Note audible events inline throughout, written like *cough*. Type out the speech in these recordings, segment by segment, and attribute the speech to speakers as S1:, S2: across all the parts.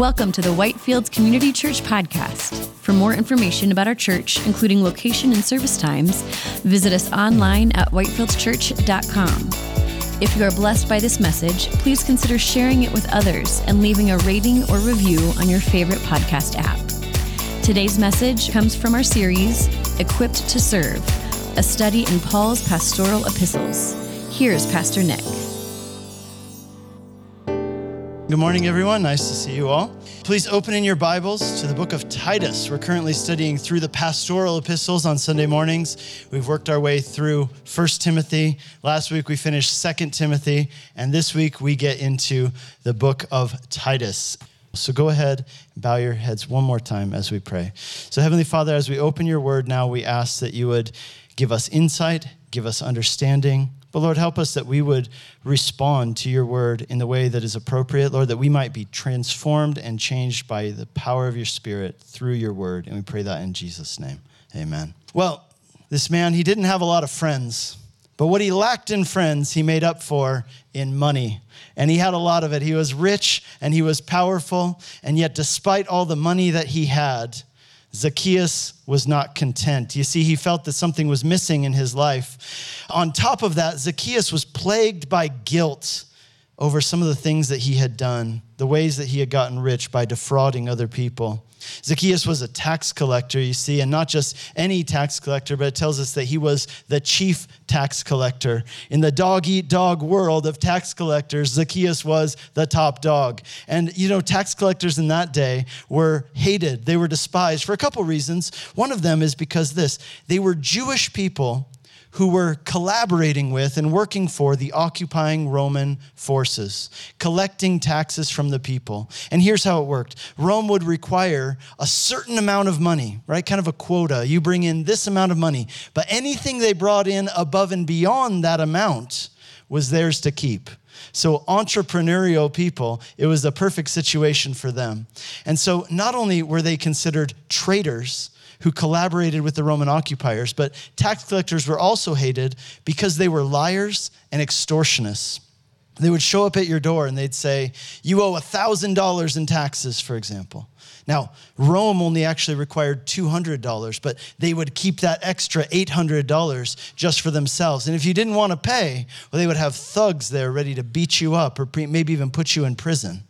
S1: Welcome to the Whitefields Community Church podcast. For more information about our church, including location and service times, visit us online at whitefieldschurch.com. If you are blessed by this message, please consider sharing it with others and leaving a rating or review on your favorite podcast app. Today's message comes from our series, Equipped to Serve, a study in Paul's pastoral epistles. Here's Pastor Nick.
S2: Good morning, everyone. Nice to see you all. Please open in your Bibles to the book of Titus. We're currently studying through the pastoral epistles on Sunday mornings. We've worked our way through 1 Timothy. Last week we finished 2 Timothy, and this week we get into the book of Titus. So go ahead and bow your heads one more time as we pray. So, Heavenly Father, as we open your word now, we ask that you would give us insight, give us understanding but Lord, help us that we would respond to your word in the way that is appropriate, Lord, that we might be transformed and changed by the power of your spirit through your word. And we pray that in Jesus' name. Amen. Well, this man, he didn't have a lot of friends, but what he lacked in friends, he made up for in money. And he had a lot of it. He was rich and he was powerful. And yet, despite all the money that he had, Zacchaeus was not content. You see, he felt that something was missing in his life. On top of that, Zacchaeus was plagued by guilt over some of the things that he had done, the ways that he had gotten rich by defrauding other people. Zacchaeus was a tax collector, you see, and not just any tax collector, but it tells us that he was the chief tax collector. In the dog eat dog world of tax collectors, Zacchaeus was the top dog. And, you know, tax collectors in that day were hated, they were despised for a couple reasons. One of them is because this they were Jewish people who were collaborating with and working for the occupying Roman forces, collecting taxes from the people. And here's how it worked Rome would require a certain amount of money, right? Kind of a quota. You bring in this amount of money, but anything they brought in above and beyond that amount was theirs to keep. So, entrepreneurial people, it was a perfect situation for them. And so, not only were they considered traitors, who collaborated with the Roman occupiers. But tax collectors were also hated because they were liars and extortionists. They would show up at your door and they'd say, You owe $1,000 in taxes, for example. Now, Rome only actually required $200, but they would keep that extra $800 just for themselves. And if you didn't want to pay, well, they would have thugs there ready to beat you up or maybe even put you in prison.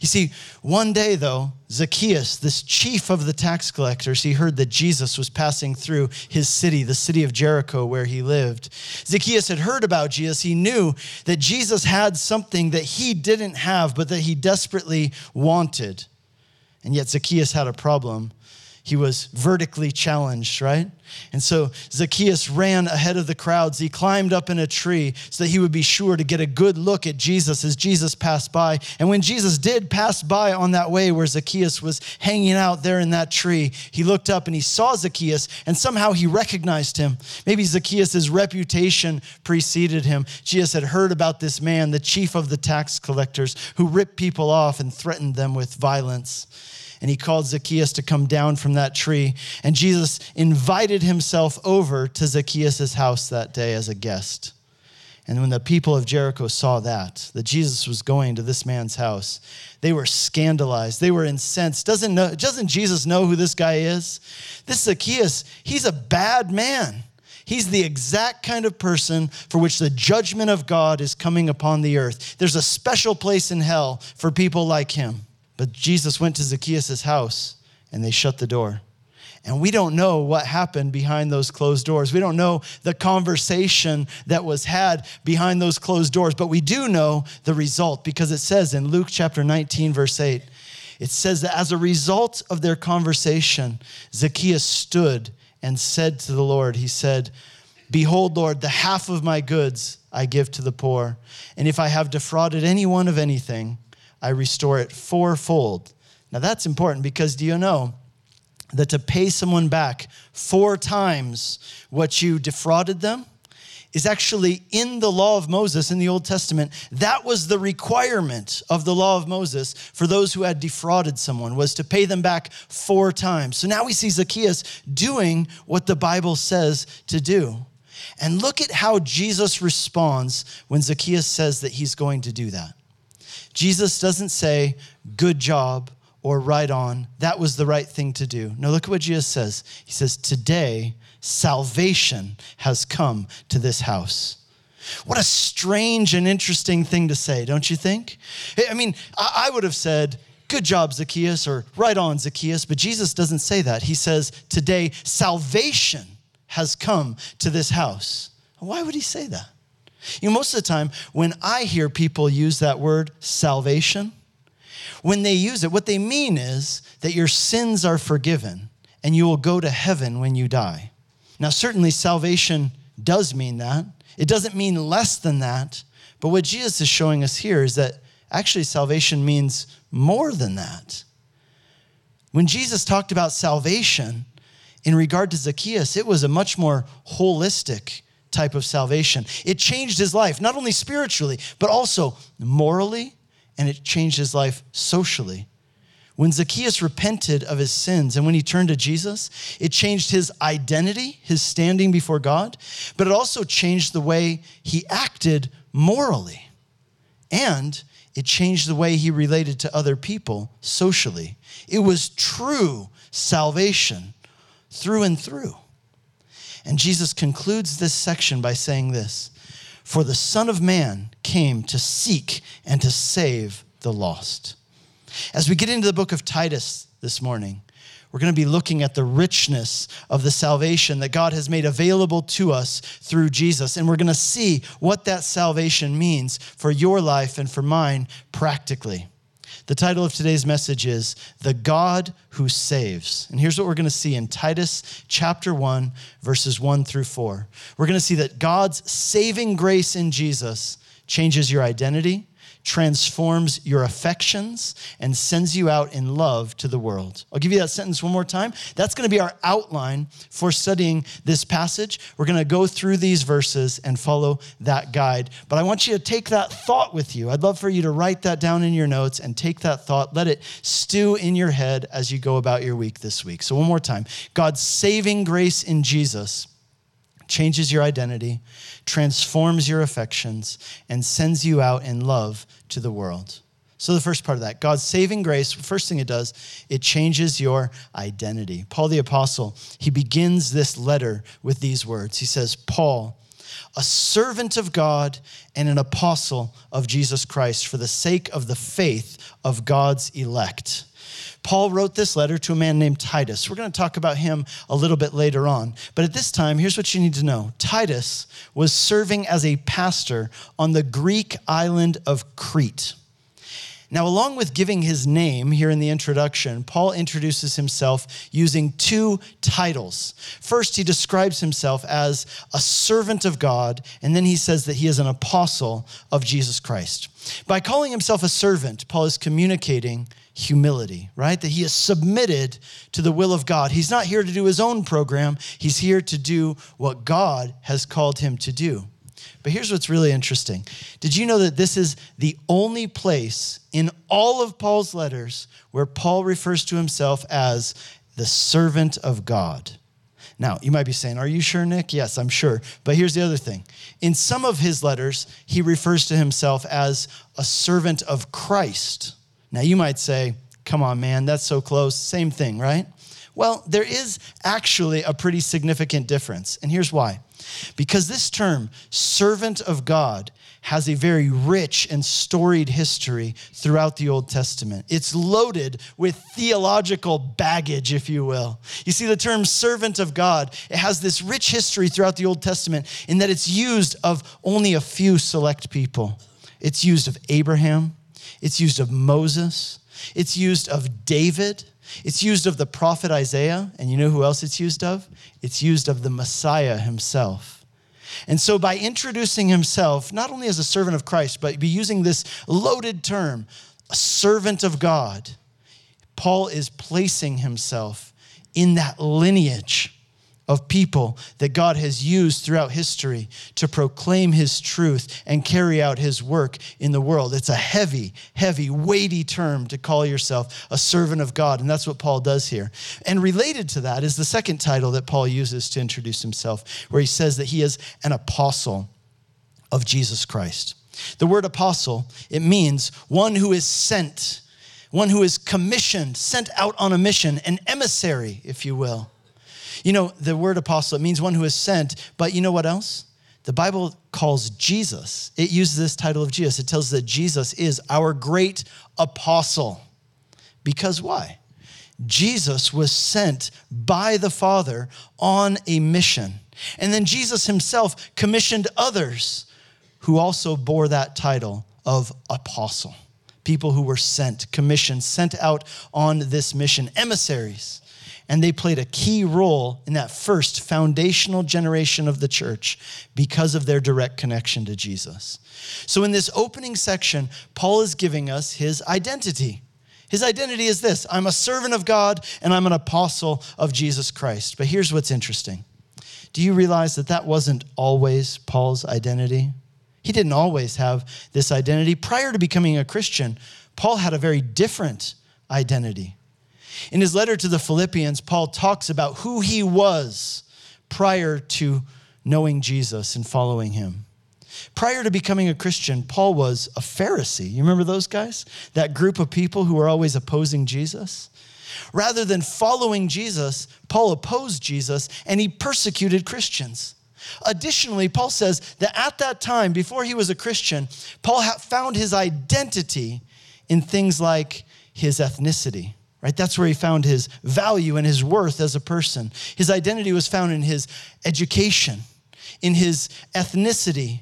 S2: You see, one day though, Zacchaeus, this chief of the tax collectors, he heard that Jesus was passing through his city, the city of Jericho where he lived. Zacchaeus had heard about Jesus. He knew that Jesus had something that he didn't have, but that he desperately wanted. And yet Zacchaeus had a problem he was vertically challenged, right? And so Zacchaeus ran ahead of the crowds. He climbed up in a tree so that he would be sure to get a good look at Jesus as Jesus passed by. And when Jesus did pass by on that way where Zacchaeus was hanging out there in that tree, he looked up and he saw Zacchaeus and somehow he recognized him. Maybe Zacchaeus' reputation preceded him. Jesus had heard about this man, the chief of the tax collectors, who ripped people off and threatened them with violence and he called Zacchaeus to come down from that tree. And Jesus invited himself over to Zacchaeus' house that day as a guest. And when the people of Jericho saw that, that Jesus was going to this man's house, they were scandalized. They were incensed. Doesn't, know, doesn't Jesus know who this guy is? This Zacchaeus, he's a bad man. He's the exact kind of person for which the judgment of God is coming upon the earth. There's a special place in hell for people like him. But Jesus went to Zacchaeus' house and they shut the door. And we don't know what happened behind those closed doors. We don't know the conversation that was had behind those closed doors, but we do know the result because it says in Luke chapter 19, verse 8, it says that as a result of their conversation, Zacchaeus stood and said to the Lord, He said, Behold, Lord, the half of my goods I give to the poor. And if I have defrauded anyone of anything, I restore it fourfold. Now that's important because do you know that to pay someone back four times what you defrauded them is actually in the law of Moses in the Old Testament. That was the requirement of the law of Moses for those who had defrauded someone was to pay them back four times. So now we see Zacchaeus doing what the Bible says to do. And look at how Jesus responds when Zacchaeus says that he's going to do that. Jesus doesn't say, good job, or right on. That was the right thing to do. Now, look at what Jesus says. He says, Today, salvation has come to this house. What a strange and interesting thing to say, don't you think? I mean, I would have said, Good job, Zacchaeus, or right on, Zacchaeus, but Jesus doesn't say that. He says, Today, salvation has come to this house. Why would he say that? You know, most of the time, when I hear people use that word salvation, when they use it, what they mean is that your sins are forgiven and you will go to heaven when you die. Now, certainly, salvation does mean that. It doesn't mean less than that. But what Jesus is showing us here is that actually salvation means more than that. When Jesus talked about salvation in regard to Zacchaeus, it was a much more holistic type of salvation. It changed his life, not only spiritually, but also morally and it changed his life socially. When Zacchaeus repented of his sins and when he turned to Jesus, it changed his identity, his standing before God, but it also changed the way he acted morally. And it changed the way he related to other people socially. It was true salvation through and through. And Jesus concludes this section by saying this for the Son of Man came to seek and to save the lost. As we get into the book of Titus this morning, we're going to be looking at the richness of the salvation that God has made available to us through Jesus. And we're going to see what that salvation means for your life and for mine practically. The title of today's message is The God Who Saves. And here's what we're going to see in Titus chapter 1, verses 1 through 4. We're going to see that God's saving grace in Jesus changes your identity, transforms your affections and sends you out in love to the world. I'll give you that sentence one more time. That's going to be our outline for studying this passage. We're going to go through these verses and follow that guide. But I want you to take that thought with you. I'd love for you to write that down in your notes and take that thought, let it stew in your head as you go about your week this week. So, one more time God's saving grace in Jesus changes your identity, transforms your affections, and sends you out in love to the world. So, the first part of that, God's saving grace, first thing it does, it changes your identity. Paul the Apostle, he begins this letter with these words. He says, Paul, a servant of God and an apostle of Jesus Christ for the sake of the faith of God's elect Paul wrote this letter to a man named Titus. We're going to talk about him a little bit later on. But at this time, here's what you need to know Titus was serving as a pastor on the Greek island of Crete. Now, along with giving his name here in the introduction, Paul introduces himself using two titles. First, he describes himself as a servant of God, and then he says that he is an apostle of Jesus Christ. By calling himself a servant, Paul is communicating humility, right? That he is submitted to the will of God. He's not here to do his own program, he's here to do what God has called him to do. But here's what's really interesting. Did you know that this is the only place in all of Paul's letters where Paul refers to himself as the servant of God? Now, you might be saying, Are you sure, Nick? Yes, I'm sure. But here's the other thing. In some of his letters, he refers to himself as a servant of Christ. Now, you might say, come on, man, that's so close. Same thing, right? Well, there is actually a pretty significant difference. And here's why. Because this term, servant of God, has a very rich and storied history throughout the Old Testament. It's loaded with theological baggage, if you will. You see, the term servant of God, it has this rich history throughout the Old Testament in that it's used of only a few select people. It's used of Abraham, it's used of Moses. It's used of David. It's used of the prophet Isaiah. And you know who else it's used of? It's used of the Messiah himself. And so, by introducing himself, not only as a servant of Christ, but be using this loaded term, a servant of God, Paul is placing himself in that lineage of people that God has used throughout history to proclaim his truth and carry out his work in the world. It's a heavy, heavy, weighty term to call yourself a servant of God. And that's what Paul does here. And related to that is the second title that Paul uses to introduce himself, where he says that he is an apostle of Jesus Christ. The word apostle, it means one who is sent one who is commissioned, sent out on a mission, an emissary, if you will. You know, the word apostle, it means one who is sent, but you know what else? The Bible calls Jesus, it uses this title of Jesus. It tells that Jesus is our great apostle. Because why? Jesus was sent by the Father on a mission. And then Jesus himself commissioned others who also bore that title of apostle. People who were sent, commissioned, sent out on this mission, emissaries. And they played a key role in that first foundational generation of the church because of their direct connection to Jesus. So, in this opening section, Paul is giving us his identity. His identity is this I'm a servant of God and I'm an apostle of Jesus Christ. But here's what's interesting do you realize that that wasn't always Paul's identity? He didn't always have this identity. Prior to becoming a Christian, Paul had a very different identity. In his letter to the Philippians, Paul talks about who he was prior to knowing Jesus and following him. Prior to becoming a Christian, Paul was a Pharisee. You remember those guys? That group of people who were always opposing Jesus? Rather than following Jesus, Paul opposed Jesus and he persecuted Christians. Additionally, Paul says that at that time, before he was a Christian, Paul found his identity in things like his ethnicity, right? That's where he found his value and his worth as a person. His identity was found in his education, in his ethnicity,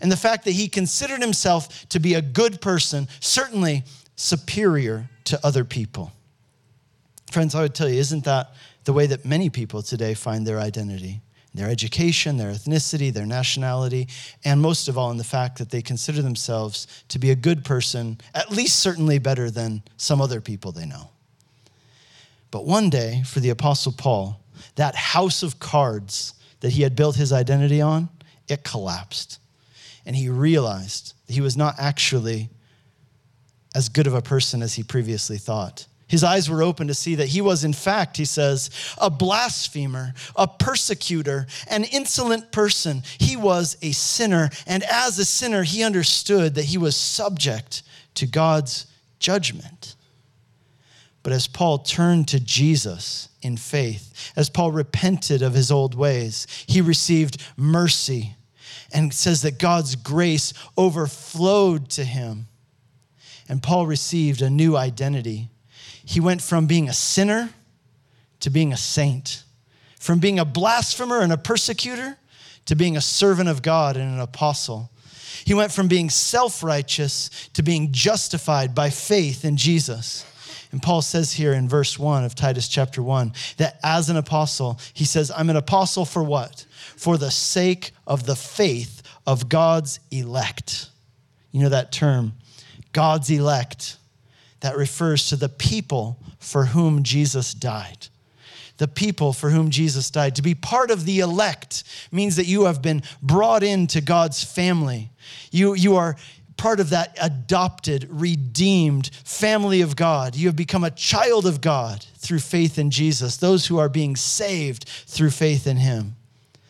S2: and the fact that he considered himself to be a good person, certainly superior to other people. Friends, I would tell you, isn't that the way that many people today find their identity? Their education, their ethnicity, their nationality, and most of all in the fact that they consider themselves to be a good person, at least certainly better than some other people they know. But one day, for the Apostle Paul, that house of cards that he had built his identity on, it collapsed. And he realized that he was not actually as good of a person as he previously thought. His eyes were open to see that he was, in fact, he says, a blasphemer, a persecutor, an insolent person. He was a sinner. And as a sinner, he understood that he was subject to God's judgment. But as Paul turned to Jesus in faith, as Paul repented of his old ways, he received mercy and says that God's grace overflowed to him. And Paul received a new identity he went from being a sinner to being a saint, from being a blasphemer and a persecutor to being a servant of God and an apostle. He went from being self righteous to being justified by faith in Jesus. And Paul says here in verse 1 of Titus chapter 1 that as an apostle, he says, I'm an apostle for what? For the sake of the faith of God's elect. You know that term, God's elect that refers to the people for whom Jesus died. The people for whom Jesus died. To be part of the elect means that you have been brought into God's family. You, you are part of that adopted, redeemed family of God. You have become a child of God through faith in Jesus, those who are being saved through faith in Him.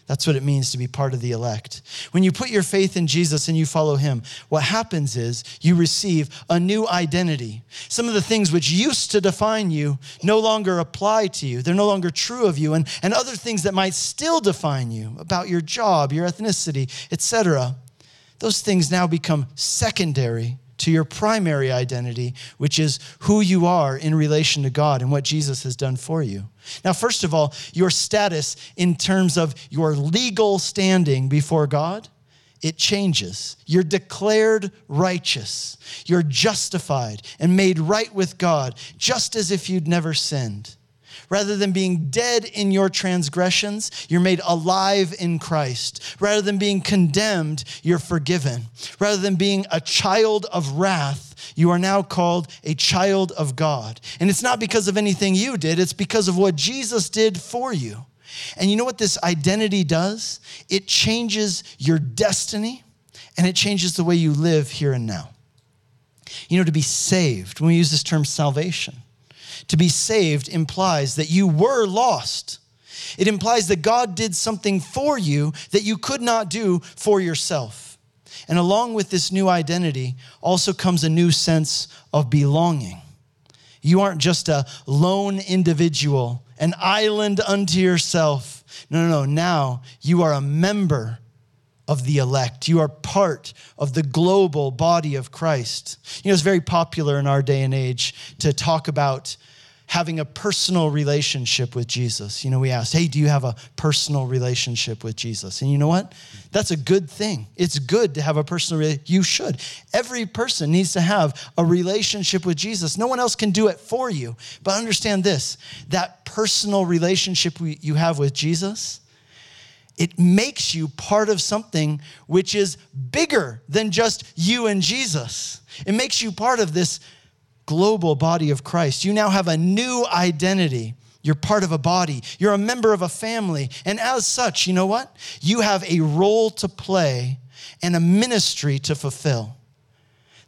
S2: That's what it means to be part of the elect. When you put your faith in Jesus and you follow him, what happens is you receive a new identity. Some of the things which used to define you no longer apply to you, they're no longer true of you, and, and other things that might still define you about your job, your ethnicity, etc. Those things now become secondary to your primary identity, which is who you are in relation to God and what Jesus has done for you. Now, first of all, your status in terms of your legal standing before God, it changes. You're declared righteous. You're justified and made right with God, just as if you'd never sinned. Rather than being dead in your transgressions, you're made alive in Christ. Rather than being condemned, you're forgiven. Rather than being a child of wrath, you are now called a child of God. And it's not because of anything you did, it's because of what Jesus did for you. And you know what this identity does? It changes your destiny and it changes the way you live here and now. You know, to be saved, when we use this term salvation, to be saved implies that you were lost. It implies that God did something for you that you could not do for yourself. And along with this new identity also comes a new sense of belonging. You aren't just a lone individual, an island unto yourself. No, no, no. Now you are a member of the elect. You are part of the global body of Christ. You know, it's very popular in our day and age to talk about having a personal relationship with Jesus. You know, we asked, hey, do you have a personal relationship with Jesus? And you know what? That's a good thing. It's good to have a personal relationship. You should. Every person needs to have a relationship with Jesus. No one else can do it for you. But understand this that personal relationship you have with Jesus, it makes you part of something which is bigger than just you and Jesus. It makes you part of this global body of Christ. You now have a new identity. You're part of a body. You're a member of a family. And as such, you know what? You have a role to play and a ministry to fulfill.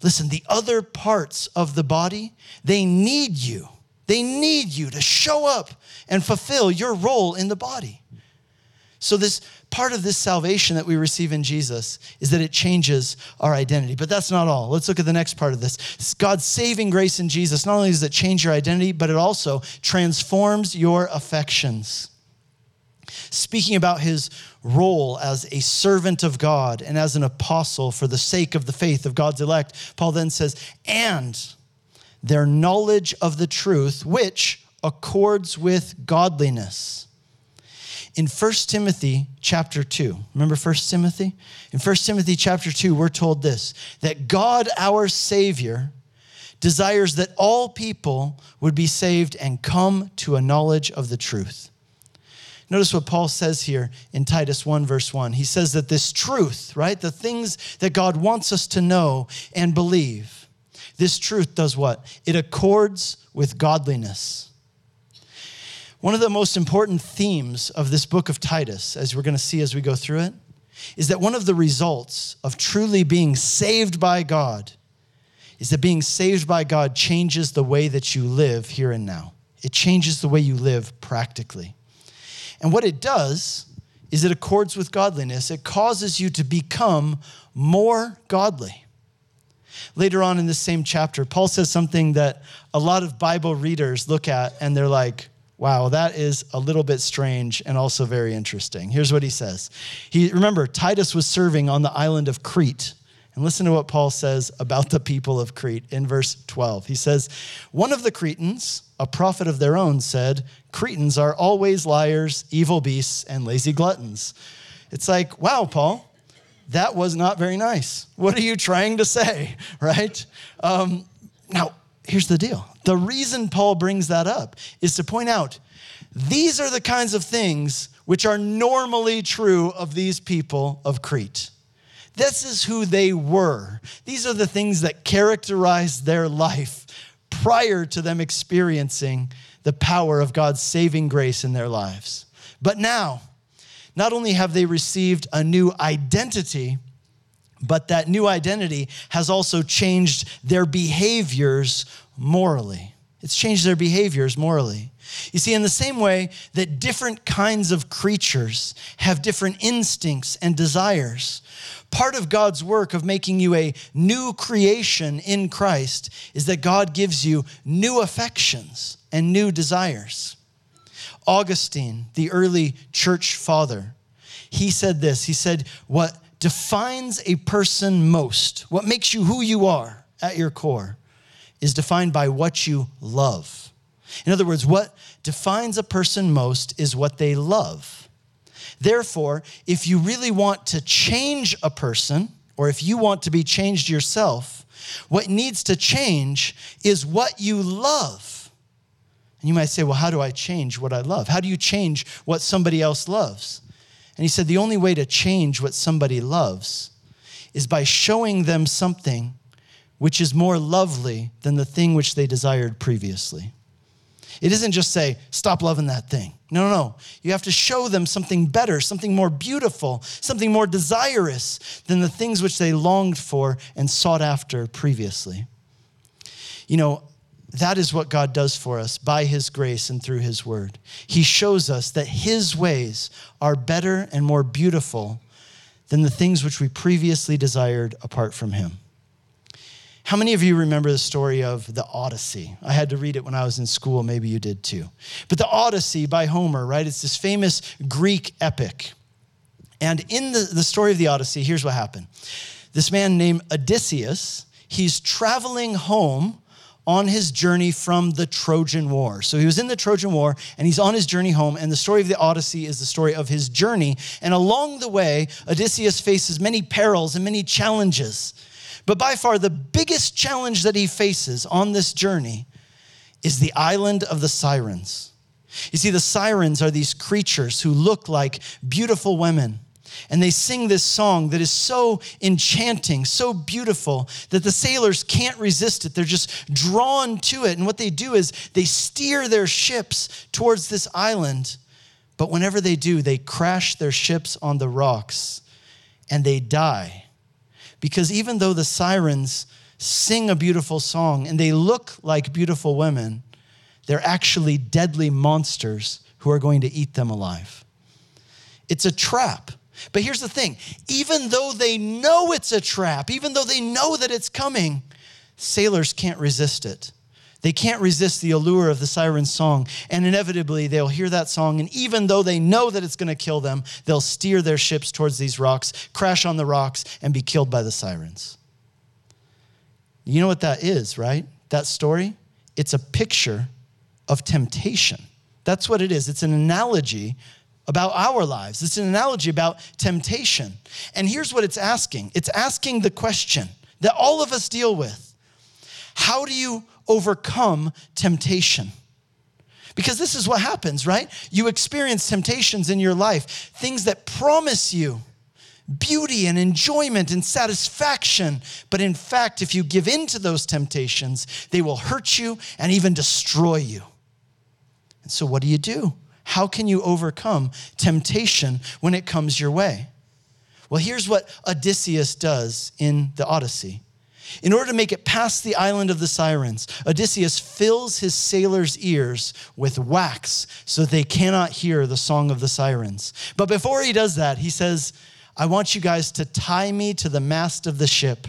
S2: Listen, the other parts of the body, they need you. They need you to show up and fulfill your role in the body. So, this part of this salvation that we receive in Jesus is that it changes our identity. But that's not all. Let's look at the next part of this. It's God's saving grace in Jesus. Not only does it change your identity, but it also transforms your affections. Speaking about his role as a servant of God and as an apostle for the sake of the faith of God's elect, Paul then says, and their knowledge of the truth, which accords with godliness in 1 Timothy chapter 2, remember 1 Timothy? In 1 Timothy chapter 2, we're told this that God, our Savior, desires that all people would be saved and come to a knowledge of the truth. Notice what Paul says here in Titus 1, verse 1. He says that this truth, right, the things that God wants us to know and believe, this truth does what? It accords with godliness. One of the most important themes of this book of Titus, as we're going to see as we go through it, is that one of the results of truly being saved by God is that being saved by God changes the way that you live here and now. It changes the way you live practically. And what it does is it accords with godliness, it causes you to become more godly. Later on in this same chapter, Paul says something that a lot of Bible readers look at and they're like, Wow, that is a little bit strange and also very interesting. Here's what he says. He remember Titus was serving on the island of Crete. And listen to what Paul says about the people of Crete in verse 12. He says, One of the Cretans, a prophet of their own, said, Cretans are always liars, evil beasts, and lazy gluttons. It's like, wow, Paul, that was not very nice. What are you trying to say, *laughs* right? Um, now, here's the deal the reason Paul brings that up is to point out these are the kinds of things which are normally true of these people of Crete. This is who they were. These are the things that characterized their life prior to them experiencing the power of God's saving grace in their lives. But now, not only have they received a new identity, but that new identity has also changed their behaviors morally. It's changed their behaviors morally. You see, in the same way that different kinds of creatures have different instincts and desires, part of God's work of making you a new creation in Christ is that God gives you new affections and new desires. Augustine, the early church father, he said this. He said, What defines a person most, what makes you who you are at your core, is defined by what you love. In other words, what defines a person most is what they love. Therefore, if you really want to change a person, or if you want to be changed yourself, what needs to change is what you love. And you might say, well, how do I change what I love? How do you change what somebody else loves? And he said, the only way to change what somebody loves is by showing them something which is more lovely than the thing which they desired previously. It isn't just say, stop loving that thing. No, no, no. You have to show them something better, something more beautiful, something more desirous than the things which they longed for and sought after previously. You know, that is what God does for us by His grace and through His word. He shows us that His ways are better and more beautiful than the things which we previously desired apart from Him. How many of you remember the story of the Odyssey? I had to read it when I was in school. Maybe you did too. But the Odyssey by Homer, right? It's this famous Greek epic. And in the, the story of the Odyssey, here's what happened. This man named Odysseus, he's traveling home on his journey from the Trojan War. So he was in the Trojan War and he's on his journey home. And the story of the Odyssey is the story of his journey. And along the way, Odysseus faces many perils and many challenges. But by far, the biggest challenge that he faces on this journey is the island of the Sirens. You see, the Sirens are these creatures who look like beautiful women. And they sing this song that is so enchanting, so beautiful, that the sailors can't resist it. They're just drawn to it. And what they do is they steer their ships towards this island. But whenever they do, they crash their ships on the rocks and they die because even though the sirens sing a beautiful song and they look like beautiful women, they're actually deadly monsters who are going to eat them alive. It's a trap. But here's the thing even though they know it's a trap, even though they know that it's coming, sailors can't resist it. They can't resist the allure of the siren song. And inevitably, they'll hear that song. And even though they know that it's going to kill them, they'll steer their ships towards these rocks, crash on the rocks, and be killed by the sirens. You know what that is, right? That story? It's a picture of temptation. That's what it is. It's an analogy about our lives, it's an analogy about temptation. And here's what it's asking it's asking the question that all of us deal with How do you overcome temptation. Because this is what happens, right? You experience temptations in your life, things that promise you beauty and enjoyment and satisfaction. But in fact, if you give in to those temptations, they will hurt you and even destroy you. And so, what do you do? How can you overcome temptation when it comes your way? Well, here's what Odysseus does in the Odyssey in order to make it past the island of the sirens, Odysseus fills his sailors' ears with wax so they cannot hear the song of the sirens. But before he does that, he says, I want you guys to tie me to the mast of the ship.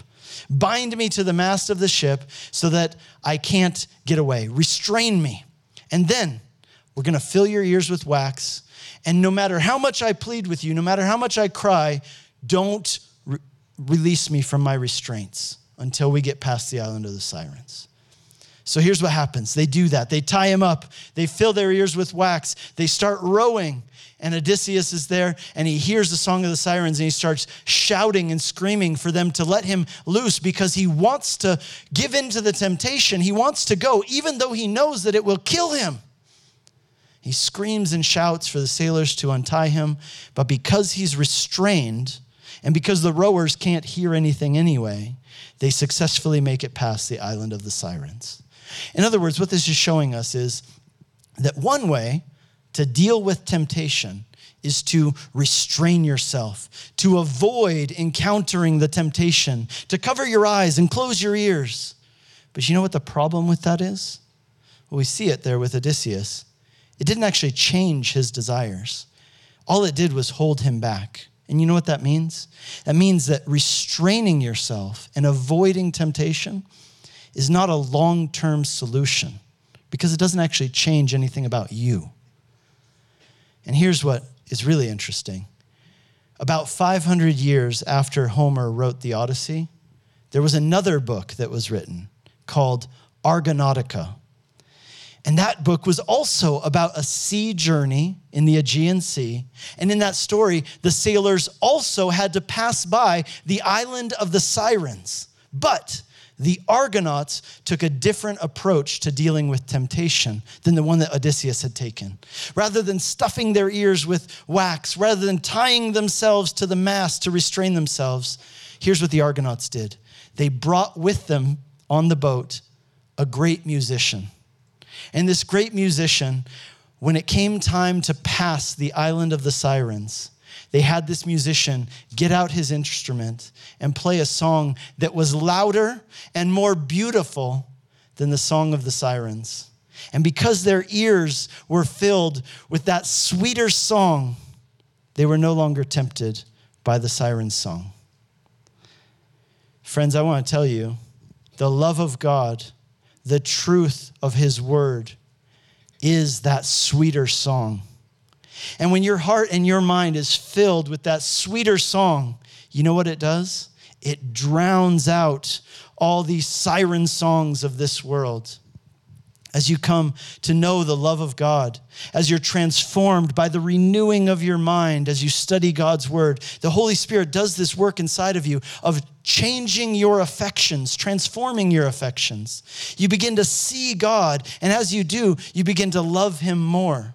S2: Bind me to the mast of the ship so that I can't get away. Restrain me. And then we're going to fill your ears with wax. And no matter how much I plead with you, no matter how much I cry, don't re- release me from my restraints until we get past the island of the sirens. So here's what happens they do that. They tie him up, they fill their ears with wax, they start rowing. And Odysseus is there and he hears the song of the sirens and he starts shouting and screaming for them to let him loose because he wants to give in to the temptation. He wants to go, even though he knows that it will kill him. He screams and shouts for the sailors to untie him, but because he's restrained and because the rowers can't hear anything anyway, they successfully make it past the island of the sirens. In other words, what this is showing us is that one way to deal with temptation is to restrain yourself, to avoid encountering the temptation, to cover your eyes and close your ears. But you know what the problem with that is? Well, we see it there with Odysseus. It didn't actually change his desires, all it did was hold him back. And you know what that means? That means that restraining yourself and avoiding temptation is not a long term solution because it doesn't actually change anything about you. And here's what is really interesting about 500 years after Homer wrote the Odyssey, there was another book that was written called Argonautica. And that book was also about a sea journey in the Aegean Sea. And in that story, the sailors also had to pass by the island of the Sirens. But the Argonauts took a different approach to dealing with temptation than the one that Odysseus had taken. Rather than stuffing their ears with wax, rather than tying themselves to the mast to restrain themselves, here's what the Argonauts did they brought with them on the boat a great musician and this great musician, when it came time to pass the island of the sirens, they had this musician get out his instrument and play a song that was louder and more beautiful than the song of the sirens. And because their ears were filled with that sweeter song, they were no longer tempted by the siren's song. Friends, I want to tell you the love of God, the truth of His word is that sweeter song. And when your heart and your mind is filled with that sweeter song, you know what it does? It drowns out all these siren songs of this world as you come to know the love of God, as you're transformed by the renewing of your mind, as you study God's word, the Holy Spirit does this work inside of you of changing your affections, transforming your affections. You begin to see God, and as you do, you begin to love Him more.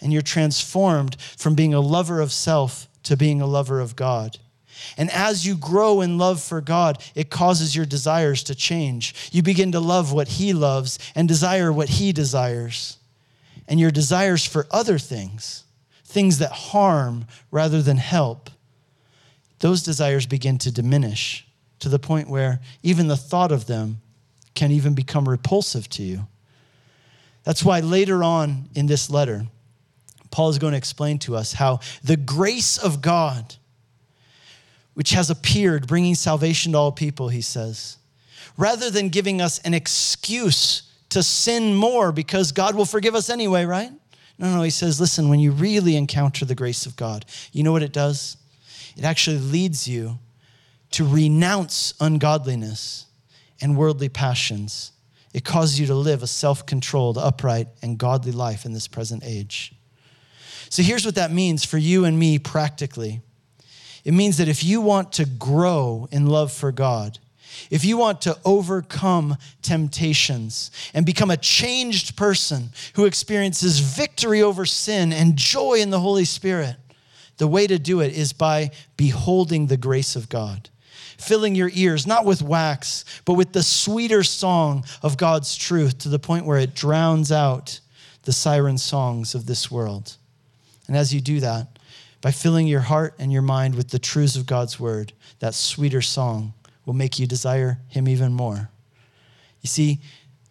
S2: And you're transformed from being a lover of self to being a lover of God. And as you grow in love for God, it causes your desires to change. You begin to love what He loves and desire what He desires. And your desires for other things, things that harm rather than help, those desires begin to diminish to the point where even the thought of them can even become repulsive to you. That's why later on in this letter, Paul is going to explain to us how the grace of God which has appeared, bringing salvation to all people, he says, rather than giving us an excuse to sin more because God will forgive us anyway, right? No, no, he says, listen, when you really encounter the grace of God, you know what it does? It actually leads you to renounce ungodliness and worldly passions. It causes you to live a self controlled, upright, and godly life in this present age. So here's what that means for you and me practically. It means that if you want to grow in love for God, if you want to overcome temptations and become a changed person who experiences victory over sin and joy in the Holy Spirit, the way to do it is by beholding the grace of God, filling your ears not with wax, but with the sweeter song of God's truth to the point where it drowns out the siren songs of this world. And as you do that, by filling your heart and your mind with the truths of God's word, that sweeter song will make you desire Him even more. You see,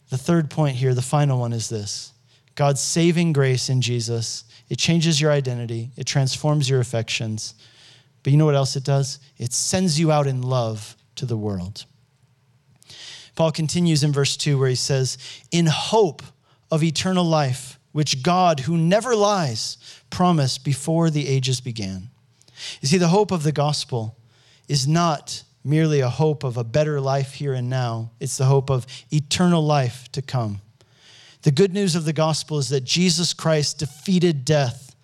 S2: the third point here, the final one, is this God's saving grace in Jesus. It changes your identity, it transforms your affections. But you know what else it does? It sends you out in love to the world. Paul continues in verse 2 where he says, In hope of eternal life, which God, who never lies, promised before the ages began. You see, the hope of the gospel is not merely a hope of a better life here and now, it's the hope of eternal life to come. The good news of the gospel is that Jesus Christ defeated death.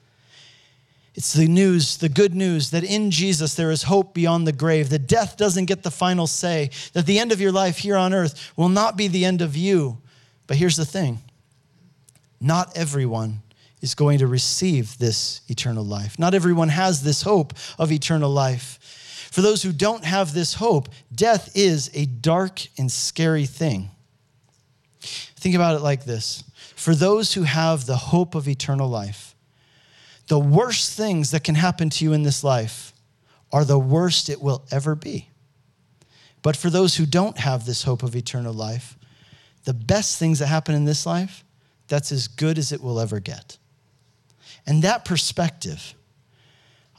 S2: It's the news, the good news that in Jesus there is hope beyond the grave, that death doesn't get the final say, that the end of your life here on earth will not be the end of you. But here's the thing not everyone is going to receive this eternal life. Not everyone has this hope of eternal life. For those who don't have this hope, death is a dark and scary thing. Think about it like this for those who have the hope of eternal life, the worst things that can happen to you in this life are the worst it will ever be. But for those who don't have this hope of eternal life, the best things that happen in this life, that's as good as it will ever get. And that perspective,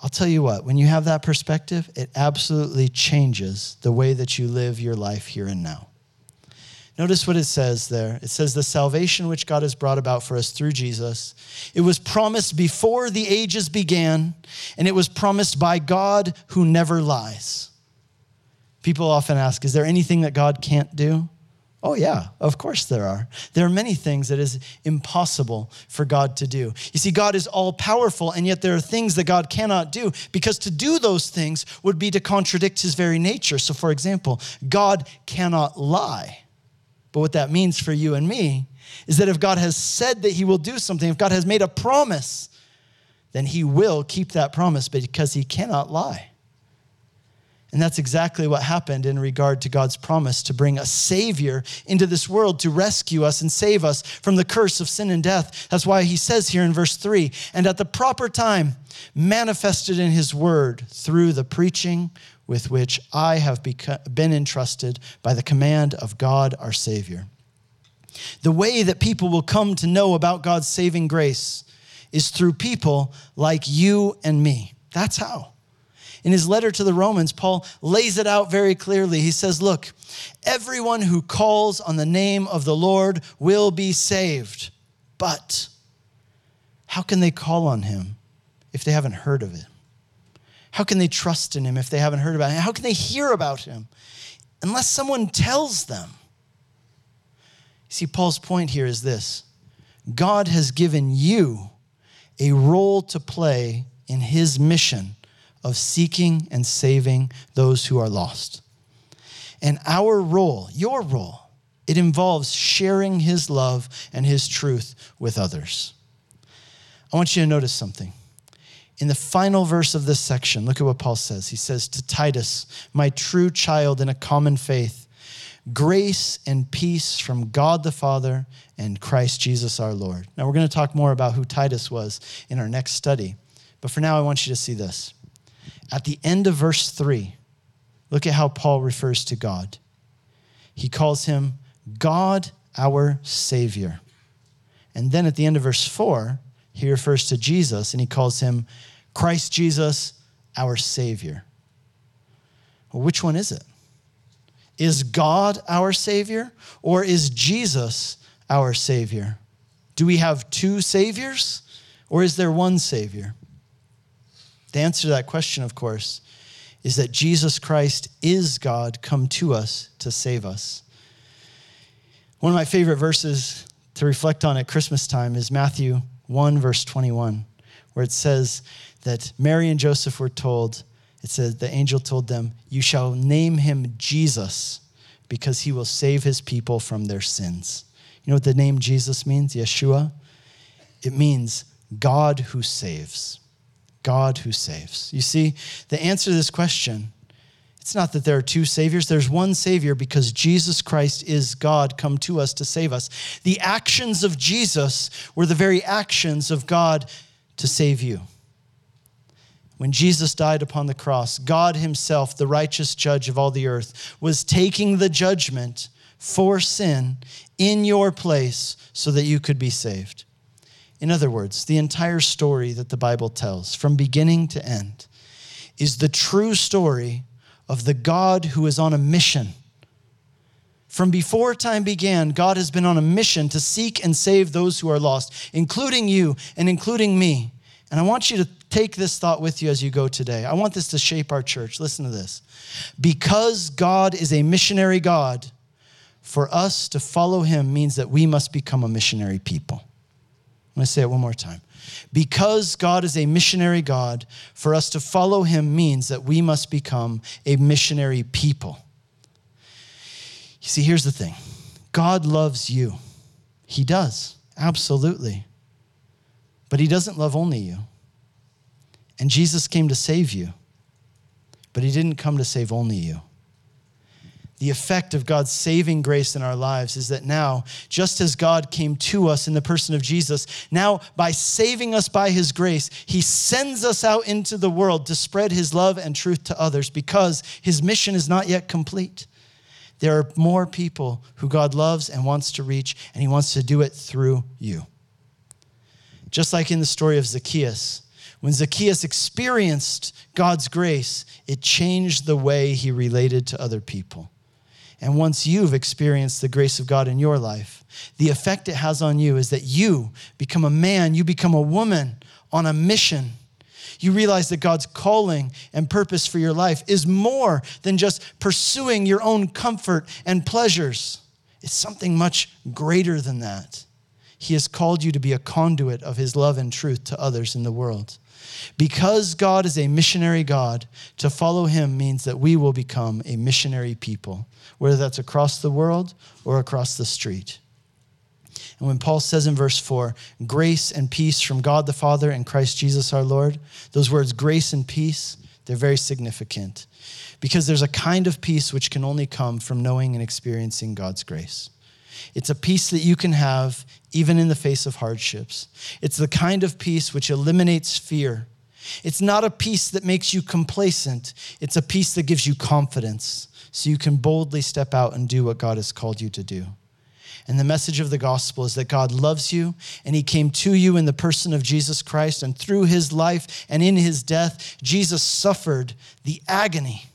S2: I'll tell you what, when you have that perspective, it absolutely changes the way that you live your life here and now. Notice what it says there. It says, The salvation which God has brought about for us through Jesus, it was promised before the ages began, and it was promised by God who never lies. People often ask, Is there anything that God can't do? Oh, yeah, of course there are. There are many things that is impossible for God to do. You see, God is all powerful, and yet there are things that God cannot do because to do those things would be to contradict his very nature. So, for example, God cannot lie. But what that means for you and me is that if God has said that he will do something, if God has made a promise, then he will keep that promise because he cannot lie. And that's exactly what happened in regard to God's promise to bring a Savior into this world to rescue us and save us from the curse of sin and death. That's why he says here in verse 3 and at the proper time, manifested in his word through the preaching with which I have been entrusted by the command of God our Savior. The way that people will come to know about God's saving grace is through people like you and me. That's how. In his letter to the Romans, Paul lays it out very clearly. He says, Look, everyone who calls on the name of the Lord will be saved. But how can they call on him if they haven't heard of it? How can they trust in him if they haven't heard about him? How can they hear about him unless someone tells them? See, Paul's point here is this God has given you a role to play in his mission of seeking and saving those who are lost. And our role, your role, it involves sharing his love and his truth with others. I want you to notice something. In the final verse of this section, look at what Paul says. He says, To Titus, my true child in a common faith, grace and peace from God the Father and Christ Jesus our Lord. Now, we're going to talk more about who Titus was in our next study. But for now, I want you to see this. At the end of verse 3, look at how Paul refers to God. He calls him God our Savior. And then at the end of verse 4, he refers to Jesus and he calls him Christ Jesus our Savior. Well, which one is it? Is God our Savior or is Jesus our Savior? Do we have two Saviors or is there one Savior? The answer to that question, of course, is that Jesus Christ is God come to us to save us. One of my favorite verses to reflect on at Christmas time is Matthew 1, verse 21, where it says that Mary and Joseph were told, it says, the angel told them, You shall name him Jesus because he will save his people from their sins. You know what the name Jesus means? Yeshua? It means God who saves. God who saves. You see, the answer to this question, it's not that there are two saviors. There's one savior because Jesus Christ is God come to us to save us. The actions of Jesus were the very actions of God to save you. When Jesus died upon the cross, God Himself, the righteous judge of all the earth, was taking the judgment for sin in your place so that you could be saved. In other words, the entire story that the Bible tells, from beginning to end, is the true story of the God who is on a mission. From before time began, God has been on a mission to seek and save those who are lost, including you and including me. And I want you to take this thought with you as you go today. I want this to shape our church. Listen to this. Because God is a missionary God, for us to follow him means that we must become a missionary people. I'm going to say it one more time. Because God is a missionary God, for us to follow him means that we must become a missionary people. You see, here's the thing God loves you. He does, absolutely. But he doesn't love only you. And Jesus came to save you, but he didn't come to save only you. The effect of God's saving grace in our lives is that now, just as God came to us in the person of Jesus, now by saving us by his grace, he sends us out into the world to spread his love and truth to others because his mission is not yet complete. There are more people who God loves and wants to reach, and he wants to do it through you. Just like in the story of Zacchaeus, when Zacchaeus experienced God's grace, it changed the way he related to other people. And once you've experienced the grace of God in your life, the effect it has on you is that you become a man, you become a woman on a mission. You realize that God's calling and purpose for your life is more than just pursuing your own comfort and pleasures. It's something much greater than that. He has called you to be a conduit of His love and truth to others in the world. Because God is a missionary God, to follow him means that we will become a missionary people, whether that's across the world or across the street. And when Paul says in verse 4, grace and peace from God the Father and Christ Jesus our Lord, those words, grace and peace, they're very significant because there's a kind of peace which can only come from knowing and experiencing God's grace. It's a peace that you can have even in the face of hardships. It's the kind of peace which eliminates fear. It's not a peace that makes you complacent, it's a peace that gives you confidence so you can boldly step out and do what God has called you to do. And the message of the gospel is that God loves you and he came to you in the person of Jesus Christ. And through his life and in his death, Jesus suffered the agony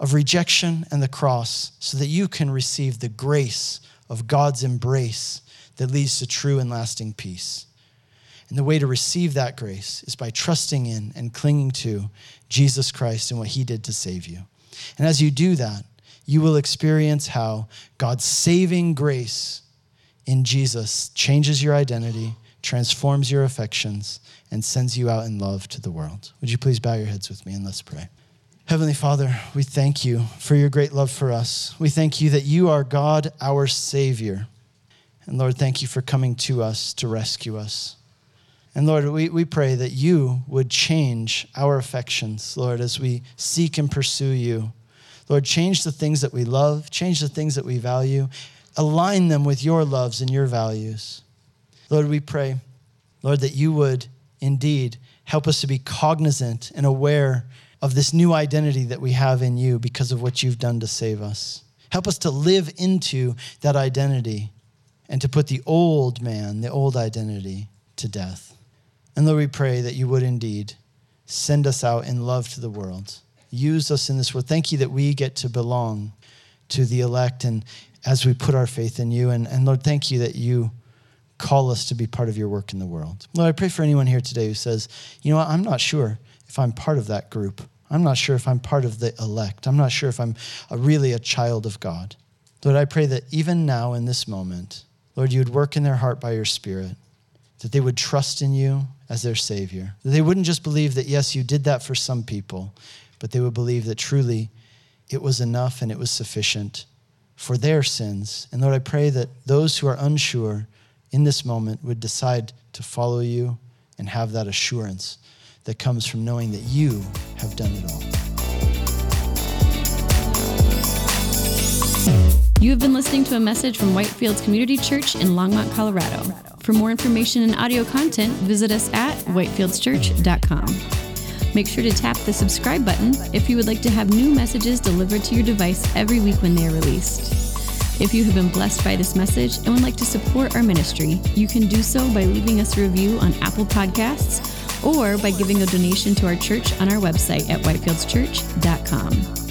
S2: of rejection and the cross so that you can receive the grace of God's embrace that leads to true and lasting peace. And the way to receive that grace is by trusting in and clinging to Jesus Christ and what he did to save you. And as you do that, you will experience how God's saving grace in Jesus changes your identity, transforms your affections, and sends you out in love to the world. Would you please bow your heads with me and let's pray? Heavenly Father, we thank you for your great love for us. We thank you that you are God, our Savior. And Lord, thank you for coming to us to rescue us. And Lord, we, we pray that you would change our affections, Lord, as we seek and pursue you. Lord, change the things that we love, change the things that we value, align them with your loves and your values. Lord, we pray, Lord, that you would indeed help us to be cognizant and aware of this new identity that we have in you because of what you've done to save us. Help us to live into that identity and to put the old man, the old identity, to death. And Lord, we pray that you would indeed send us out in love to the world. Use us in this world. Thank you that we get to belong to the elect and as we put our faith in you. And, and Lord, thank you that you call us to be part of your work in the world. Lord, I pray for anyone here today who says, you know what, I'm not sure if I'm part of that group. I'm not sure if I'm part of the elect. I'm not sure if I'm a, really a child of God. Lord, I pray that even now in this moment, Lord, you would work in their heart by your Spirit, that they would trust in you as their Savior. That they wouldn't just believe that, yes, you did that for some people, but they would believe that truly it was enough and it was sufficient for their sins. And Lord, I pray that those who are unsure in this moment would decide to follow you and have that assurance that comes from knowing that you have done it all.
S1: You have been listening to a message from Whitefields Community Church in Longmont, Colorado. For more information and audio content, visit us at whitefieldschurch.com. Make sure to tap the subscribe button if you would like to have new messages delivered to your device every week when they are released. If you have been blessed by this message and would like to support our ministry, you can do so by leaving us a review on Apple Podcasts or by giving a donation to our church on our website at whitefieldschurch.com.